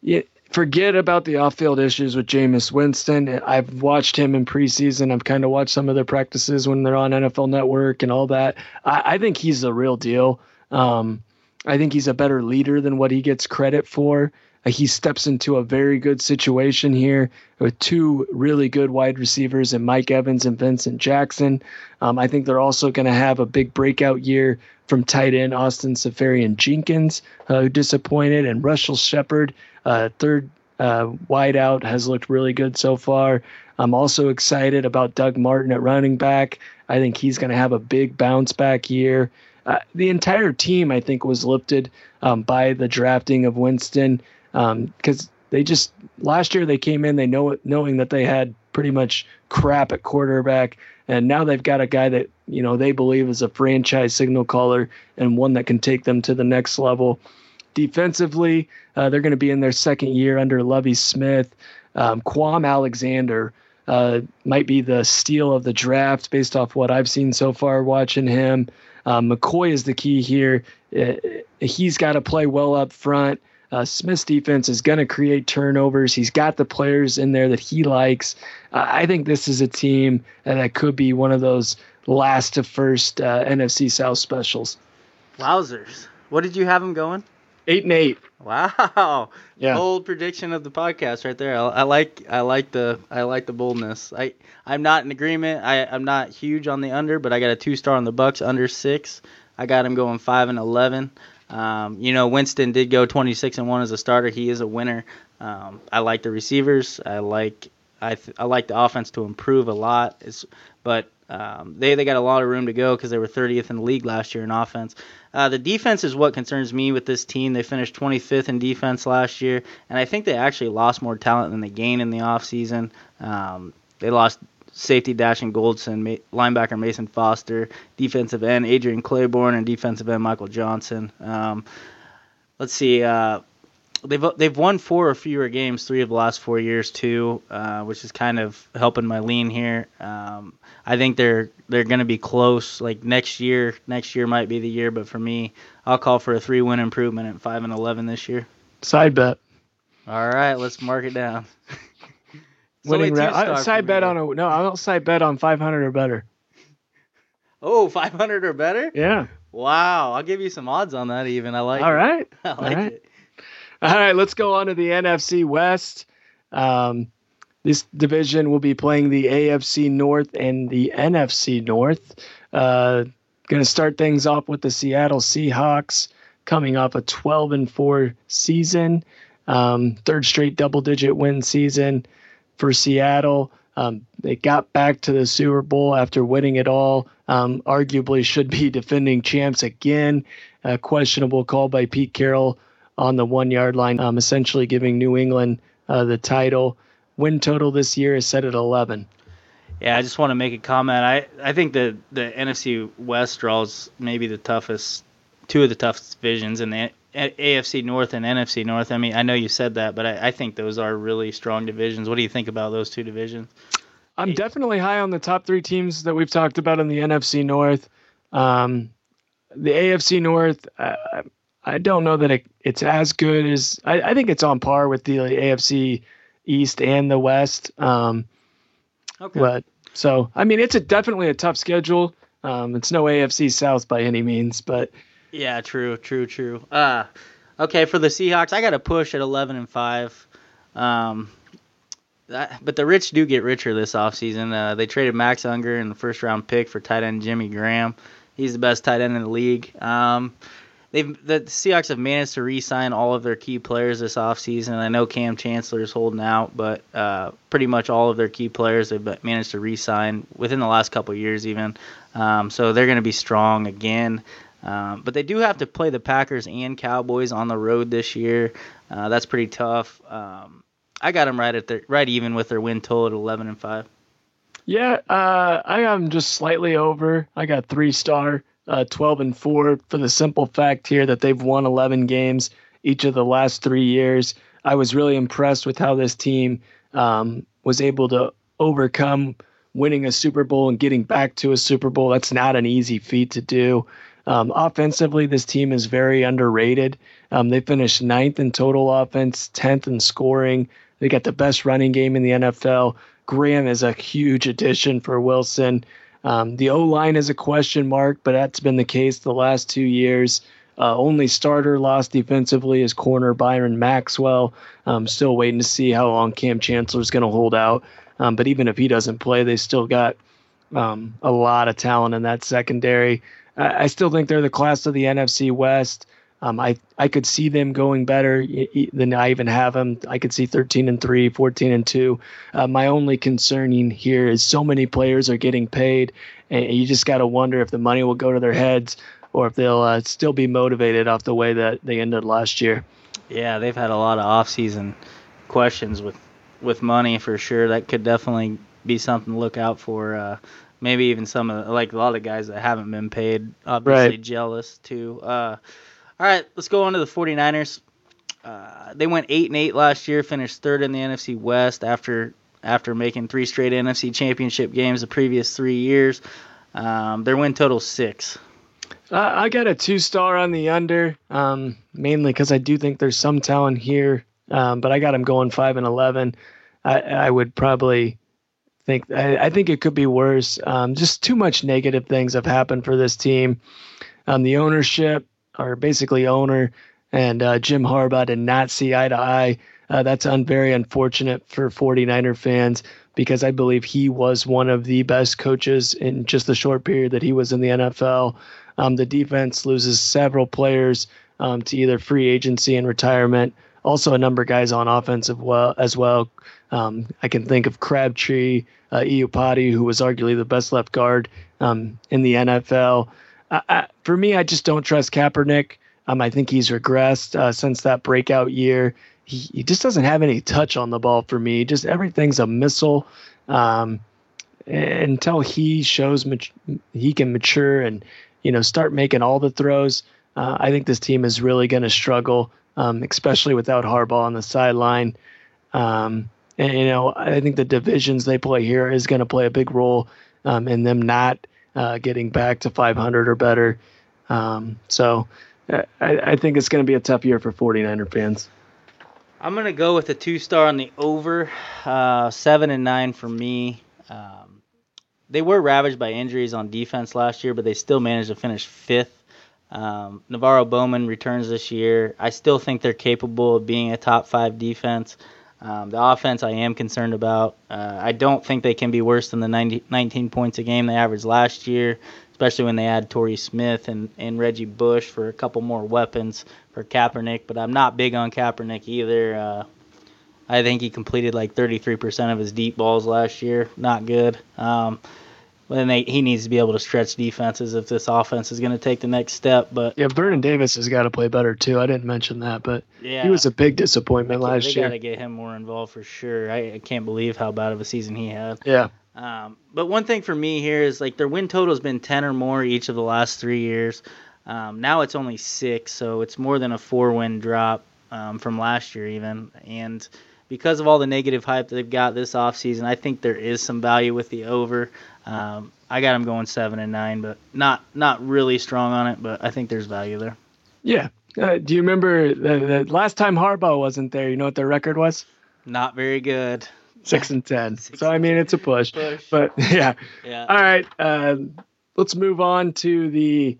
yeah, forget about the off-field issues with Jameis Winston. I've watched him in preseason. I've kind of watched some of their practices when they're on NFL Network and all that. I, I think he's the real deal. Um, I think he's a better leader than what he gets credit for. Uh, he steps into a very good situation here with two really good wide receivers in Mike Evans and Vincent Jackson. Um, I think they're also going to have a big breakout year from tight end Austin Seferian-Jenkins, uh, who disappointed, and Russell Shepard, uh, third uh, wideout, has looked really good so far. I'm also excited about Doug Martin at running back. I think he's going to have a big bounce back year. Uh, the entire team, I think, was lifted um, by the drafting of Winston because um, they just last year they came in they know it, knowing that they had pretty much crap at quarterback, and now they've got a guy that you know they believe is a franchise signal caller and one that can take them to the next level. Defensively, uh, they're going to be in their second year under Lovie Smith. Um, Kwon Alexander uh, might be the steal of the draft based off what I've seen so far watching him. Um, McCoy is the key here. Uh, he's got to play well up front. Uh, Smith's defense is going to create turnovers. He's got the players in there that he likes. Uh, I think this is a team that could be one of those last to first uh, NFC South specials. Wowzers! What did you have him going? Eight and eight. Wow. Yeah. Bold prediction of the podcast right there. I, I, like I like the I like the boldness. I I'm not in agreement. I I'm not huge on the under, but I got a two star on the Bucks under six. I got him going five and eleven. Um, you know, Winston did go 26 and one as a starter. He is a winner. Um, I like the receivers. I like I th- I like the offense to improve a lot. It's, but um, they they got a lot of room to go because they were 30th in the league last year in offense. Uh, the defense is what concerns me with this team. They finished 25th in defense last year, and I think they actually lost more talent than they gained in the offseason. Um, they lost safety Dashon Goldson, linebacker Mason Foster, defensive end Adrian Clayborn, and defensive end Michael Johnson. Um, let's see. Uh, they've they've won four or fewer games three of the last four years too, uh, which is kind of helping my lean here. Um, I think they're they're going to be close. Like next year, next year might be the year, but for me, I'll call for a three win improvement at five and eleven this year. Side bet. All right, let's mark it down. winning round. Side bet on a no. I don't side bet on 500 or better. Oh, 500 or better? Yeah. Wow, I'll give you some odds on that. Even I like. All right. I like All right. it. All right, let's go on to the NFC West. Um, this division will be playing the AFC North and the NFC North. Uh, going to start things off with the Seattle Seahawks coming off a 12 and 4 season, um, third straight double digit win season for Seattle. Um, they got back to the Super Bowl after winning it all. Um, arguably should be defending champs again. A questionable call by Pete Carroll on the one yard line, um, essentially giving New England uh, the title. Win total this year is set at 11. Yeah, I just want to make a comment. I, I think the the NFC West draws maybe the toughest, two of the toughest divisions in the AFC North and NFC North. I mean, I know you said that, but I, I, think those are really strong divisions. What do you think about those two divisions? I'm definitely high on the top three teams that we've talked about in the NFC North. Um, the AFC North, I, I don't know that it, it's as good as I, I, think it's on par with the AFC East and the West. Um, okay. But so I mean, it's a definitely a tough schedule. Um, it's no AFC South by any means, but yeah, true, true, true. Uh, okay, for the Seahawks, I got a push at 11 and 5. Um, that, but the rich do get richer this offseason. Uh, they traded Max Unger in the first round pick for tight end Jimmy Graham. He's the best tight end in the league. Um, they've the Seahawks have managed to re-sign all of their key players this offseason. I know Kam Chancellor is holding out, but uh, pretty much all of their key players they've managed to re-sign within the last couple years, even. Um, so they're going to be strong again. Um, but they do have to play the Packers and Cowboys on the road this year. Uh, that's pretty tough. Um, I got them right at right even with their win total at 11 and five. Yeah, uh, I am just slightly over. I got three star, uh, 12 and four for the simple fact here that they've won 11 games each of the last three years. I was really impressed with how this team um, was able to overcome winning a Super Bowl and getting back to a Super Bowl. That's not an easy feat to do. Um, offensively, this team is very underrated. Um, they finished ninth in total offense, 10th in scoring. They got the best running game in the NFL. Graham is a huge addition for Wilson. Um, the O line is a question mark, but that's been the case the last two years. Uh, only starter lost defensively is corner Byron Maxwell. Um, still waiting to see how long Kam Chancellor is going to hold out. Um, but even if he doesn't play, they still got um, a lot of talent in that secondary. I, still think they're the class of the NFC West. Um, I I could see them going better than I even have them. I could see 13 and 3, 14 and 2. Uh, my only concerning here is so many players are getting paid, and you just got to wonder if the money will go to their heads or if they'll uh, still be motivated off the way that they ended last year. Yeah, they've had a lot of off-season questions with with money for sure. That could definitely be something to look out for. Uh, maybe even some of like a lot of guys that haven't been paid, obviously right. jealous too. Uh, all right, let's go on to the 49ers. Uh, they went eight and eight last year, finished third in the NFC West after after making three straight NFC Championship games the previous three years. Um, their win total six. Uh, I got a two star on the under, um, mainly because I do think there's some talent here, um, but I got them going five and eleven. I, I would probably think I, I, think it could be worse. Um, just too much negative things have happened for this team. Um, the ownership or basically owner, and uh, Jim Harbaugh did not see eye to eye. Uh, that's un- very unfortunate for 49er fans because I believe he was one of the best coaches in just the short period that he was in the NFL. Um, the defense loses several players um, to either free agency and retirement. Also, a number of guys on offense as well. As well. Um, I can think of Crabtree, uh, Iupati, who was arguably the best left guard um, in the NFL. I, for me, I just don't trust Kaepernick. Um, I think he's regressed uh, since that breakout year. He, he just doesn't have any touch on the ball for me. Just everything's a missile. Um, until he shows mat- he can mature and you know start making all the throws, uh, I think this team is really going to struggle, um, especially without Harbaugh on the sideline. Um, and you know, I think the divisions they play here is going to play a big role um, in them not uh, getting back to 500 or better. Um, so I, I, think it's going to be a tough year for 49er fans. I'm going to go with a two star on the over, uh, seven and nine for me. Um, they were ravaged by injuries on defense last year, but they still managed to finish fifth. Um, NaVorro Bowman returns this year. I still think they're capable of being a top five defense. Um, the offense I am concerned about. Uh, I don't think they can be worse than the 90, 19 points a game they averaged last year, especially when they add Torrey Smith and, and Reggie Bush for a couple more weapons for Kaepernick. But I'm not big on Kaepernick either. Uh, I think he completed like 33% of his deep balls last year. Not good. Um, then they, he needs to be able to stretch defenses if this offense is going to take the next step. But yeah, Vernon Davis has got to play better too. I didn't mention that, but yeah, he was a big disappointment last they year. They got to get him more involved for sure. I, I, can't believe how bad of a season he had. Yeah. Um, but one thing for me here is like their win total has been ten or more each of the last three years. Um, now it's only six, so it's more than a four win drop um, from last year even, and because of all the negative hype that they've got this offseason, I think there is some value with the over. Um, I got them going seven and nine, but not not really strong on it. But I think there's value there. Yeah. Uh, do you remember the, the, last time Harbaugh wasn't there? You know what their record was? Not very good. Six and ten. Six so I mean, it's a push. push. But yeah. Yeah. All right. Uh, let's move on to the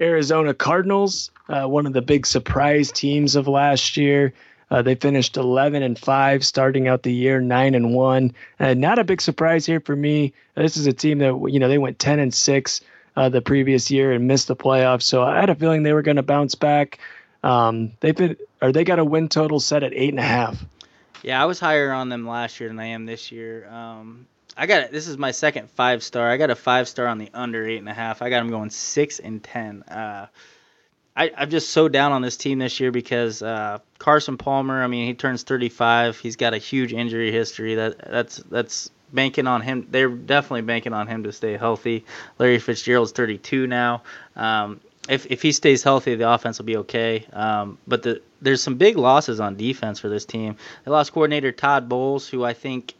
Arizona Cardinals, uh, one of the big surprise teams of last year. Uh, they finished 11 and 5, starting out the year 9 and 1. Uh, not a big surprise here for me. This is a team that you know they went 10 and 6 uh, the previous year and missed the playoffs, so I had a feeling they were going to bounce back. Um, they've been or they got a win total set at eight and a half. Yeah, I was higher on them last year than I am this year. Um, I got this is my second five star. I got a five star on the under eight and a half. I got them going six and ten. Uh, I, I'm just so down on this team this year because uh, Carson Palmer. I mean, he turns 35. He's got a huge injury history. That that's that's banking on him. They're definitely banking on him to stay healthy. Larry Fitzgerald's 32 now. Um, if if he stays healthy, the offense will be okay. Um, but the, there's some big losses on defense for this team. They lost coordinator Todd Bowles, who I think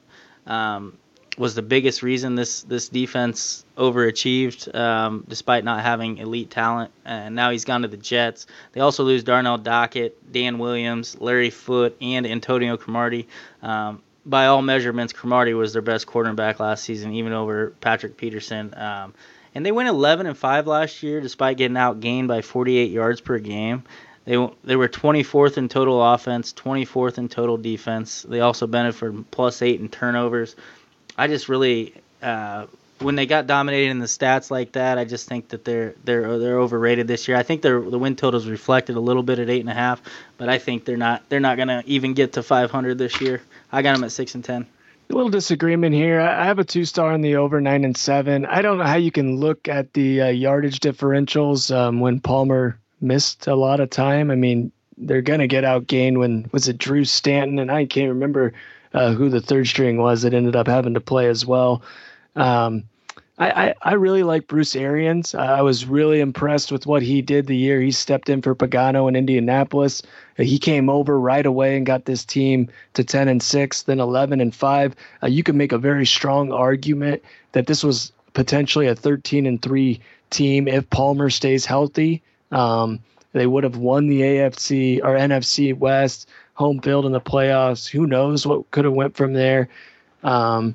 um, was the biggest reason this this defense overachieved, um, despite not having elite talent. And now he's gone to the Jets. They also lose Darnell Dockett, Dan Williams, Larry Foote, and Antonio Cromartie. Um, by all measurements, Cromartie was their best quarterback last season, even over Patrick Peterson. Um, and they went 11 and 5 last year, despite getting outgained by 48 yards per game. They they were 24th in total offense, 24th in total defense. They also benefited from plus eight in turnovers. I just really uh, when they got dominated in the stats like that, I just think that they're they're they're overrated this year. I think the win totals reflected a little bit at eight and a half, but I think they're not they're not gonna even get to 500 this year. I got them at six and ten. A little disagreement here. I have a two star in the over nine and seven. I don't know how you can look at the uh, yardage differentials um, when Palmer missed a lot of time. I mean, they're gonna get outgained when was it Drew Stanton and I can't remember uh, who the third string was that ended up having to play as well. Um, I, I, I, really like Bruce Arians. I was really impressed with what he did the year he stepped in for Pagano in Indianapolis. He came over right away and got this team to 10 and 6, then 11 and 5. Uh, you can make a very strong argument that this was potentially a 13 and 3 team if Palmer stays healthy. Um, they would have won the AFC or NFC West home field in the playoffs. Who knows what could have went from there? Um,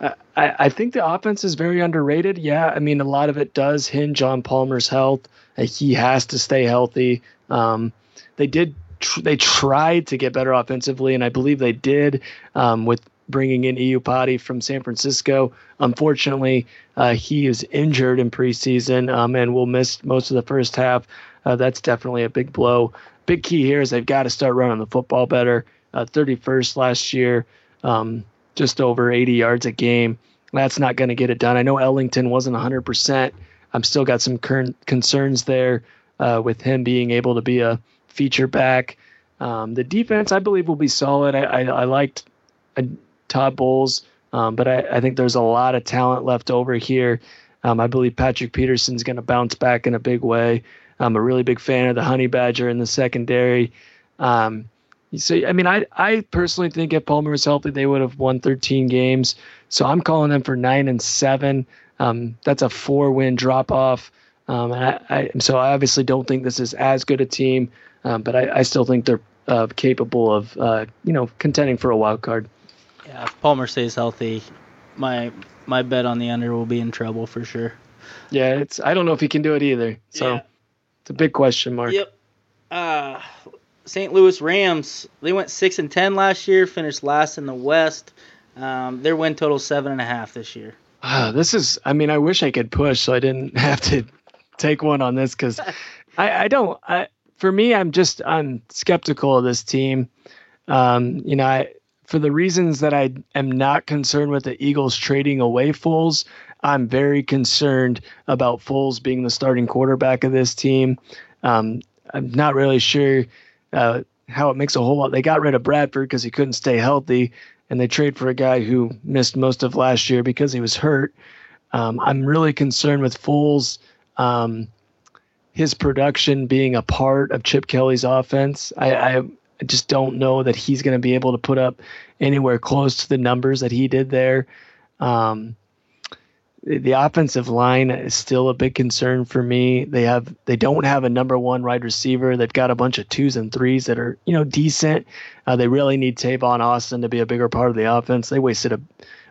I, I think the offense is very underrated. Yeah, I mean a lot of it does hinge on Palmer's health. He has to stay healthy. Um, they did. Tr- they tried to get better offensively, and I believe they did um, with bringing in Iupati from San Francisco. Unfortunately, uh, he is injured in preseason um, and will miss most of the first half. Uh, that's definitely a big blow. Big key here is they've got to start running the football better. Uh, 31st last year, um, just over 80 yards a game. That's not going to get it done. I know Ellington wasn't 100%. I'm still got some current concerns there uh, with him being able to be a feature back. Um, the defense, I believe, will be solid. I, I, I liked uh, Todd Bowles, um, but I, I, think there's a lot of talent left over here. Um, I believe Patrick Peterson's going to bounce back in a big way. I'm a really big fan of the Honey Badger in the secondary. Um, so I mean, I I personally think if Palmer was healthy, they would have won 13 games. So I'm calling them for nine and seven. Um, that's a four-win drop-off. Um, and I, I, so I obviously don't think this is as good a team, um, but I, I, still think they're uh, capable of uh, you know contending for a wild card. Yeah, if Palmer stays healthy, my my bet on the under will be in trouble for sure. Yeah, it's I don't know if he can do it either. So yeah. It's a big question mark. Yep. Uh, St. Louis Rams, they went six and ten last year, finished last in the West. Um, their win total seven and a half this year. Uh, this is, I mean, I wish I could push so I didn't have to take one on this because I, I don't. I, for me, I'm just I'm skeptical of this team. Um, you know, I, for the reasons that I am not concerned with the Eagles trading away Foles, I'm very concerned about Foles being the starting quarterback of this team. Um, I'm not really sure uh, how it makes a whole lot. They got rid of Bradford because he couldn't stay healthy, and they trade for a guy who missed most of last year because he was hurt. Um, I'm really concerned with Foles, um, his production being a part of Chip Kelly's offense. I, I just don't know that he's going to be able to put up anywhere close to the numbers that he did there. Um, the offensive line is still a big concern for me. They have they don't have a number one wide receiver. They've got a bunch of twos and threes that are you know decent. Uh, they really need Tavon Austin to be a bigger part of the offense. They wasted a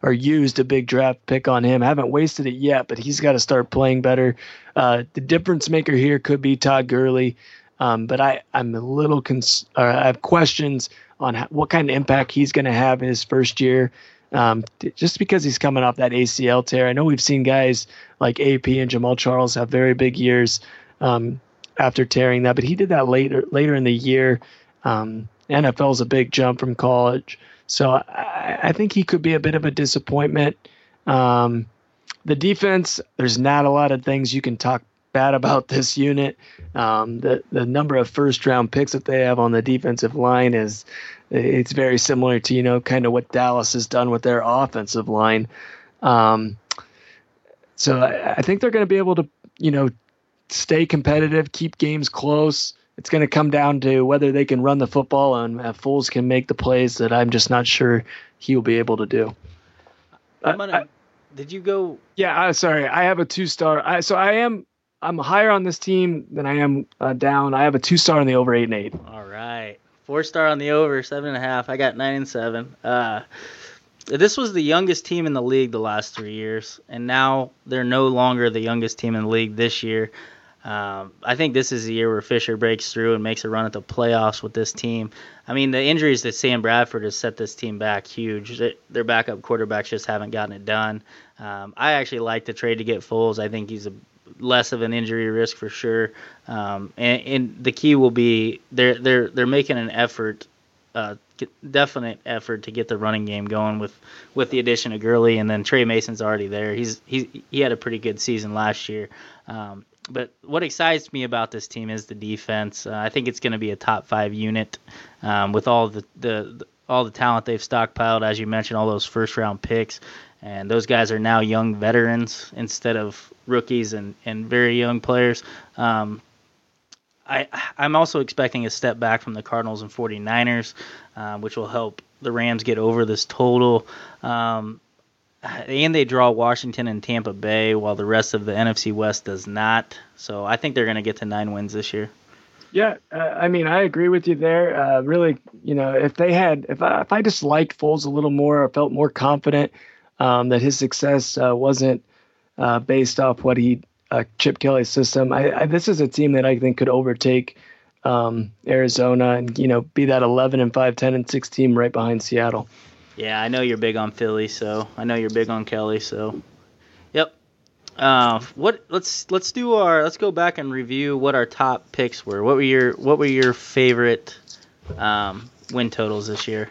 or used a big draft pick on him. haven't wasted it yet, but he's got to start playing better. Uh, the difference maker here could be Todd Gurley, um, but I I'm a little cons- I have questions on how, what kind of impact he's going to have in his first year um, just because he's coming off that ACL tear. I know we've seen guys like AP and Jamaal Charles have very big years um, after tearing that, but he did that later later in the year. Um, NFL is a big jump from college, so I, I, think he could be a bit of a disappointment. Um, the defense, there's not a lot of things you can talk bad about this unit. Um, the the number of first round picks that they have on the defensive line is it's very similar to you know kind of what Dallas has done with their offensive line. Um, so I, I think they're going to be able to you know stay competitive, keep games close. It's going to come down to whether they can run the football and uh, Foles can make the plays that I'm just not sure he will be able to do. I'm gonna. I, did you go? Yeah, uh, sorry. I have a two star. I, so I am. I'm higher on this team than I am uh, down. I have a two star on the over eight and eight. All right, four star on the over seven and a half. I got nine and seven. Uh, this was the youngest team in the league the last three years, and now they're no longer the youngest team in the league this year. Um, I think this is the year where Fisher breaks through and makes a run at the playoffs with this team. I mean, the injuries that Sam Bradford has set this team back huge. Their backup quarterbacks just haven't gotten it done. Um, I actually like the trade to get Foles. I think he's a less of an injury risk for sure. Um, and, and, the key will be they're they're they're making an effort, uh, definite effort to get the running game going with with the addition of Gurley, and then Tre Mason's already there. He's he he had a pretty good season last year. Um, but what excites me about this team is the defense. Uh, I think it's going to be a top five unit um, with all the, the, the all the talent they've stockpiled, as you mentioned, all those first round picks, and those guys are now young veterans instead of rookies and, and very young players. Um, I I'm also expecting a step back from the Cardinals and 49ers, uh, which will help the Rams get over this total. Um, and they draw Washington and Tampa Bay, while the rest of the NFC West does not. So I think they're going to get to nine wins this year. Yeah, uh, I mean, I agree with you there. Uh, really, you know, if they had, if I, if I just liked Foles a little more, or felt more confident um, that his success uh, wasn't uh, based off what he uh, Chip Kelly's system, I, I, this is a team that I think could overtake um, Arizona and you know be that 11 and 5, 10 and 6 team right behind Seattle. Yeah, I know you're big on Philly, so I know you're big on Kelly, so yep. Uh, what let's let's do our let's go back and review what our top picks were. What were your what were your favorite um, win totals this year?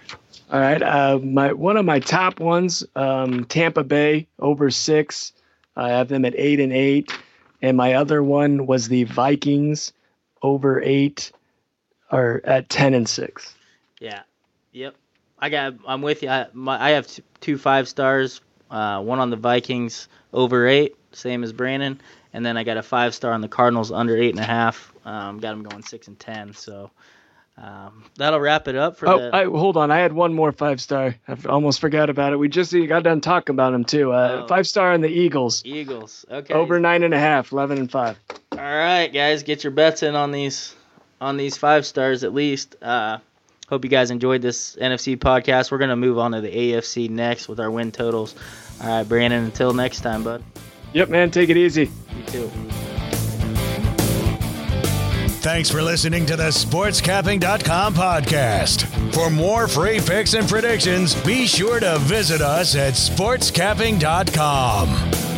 All right, uh, my one of my top ones, um, Tampa Bay over six. I have them at eight and eight, and my other one was the Vikings over eight, or at ten and six. Yeah, yep. I got. I'm with you. I, my, I have two five stars. Uh, one on the Vikings over eight, same as Brandon, and then I got a five star on the Cardinals under eight and a half. Um, got them going six and ten. So um, that'll wrap it up for. Oh, the... I, hold on. I had one more five star. I almost forgot about it. We just got done talking about them too. Uh, oh. Five star on the Eagles. Eagles. Okay. Over nine and a half. Eleven and five. All right, guys, get your bets in on these on these five stars at least. Uh, Hope you guys enjoyed this NFC podcast. We're going to move on to the AFC next with our win totals. All right, Brandon, until next time, bud. Yep, man. Take it easy. You too. Thanks for listening to the SportsCapping.com podcast. For more free picks and predictions, be sure to visit us at SportsCapping.com.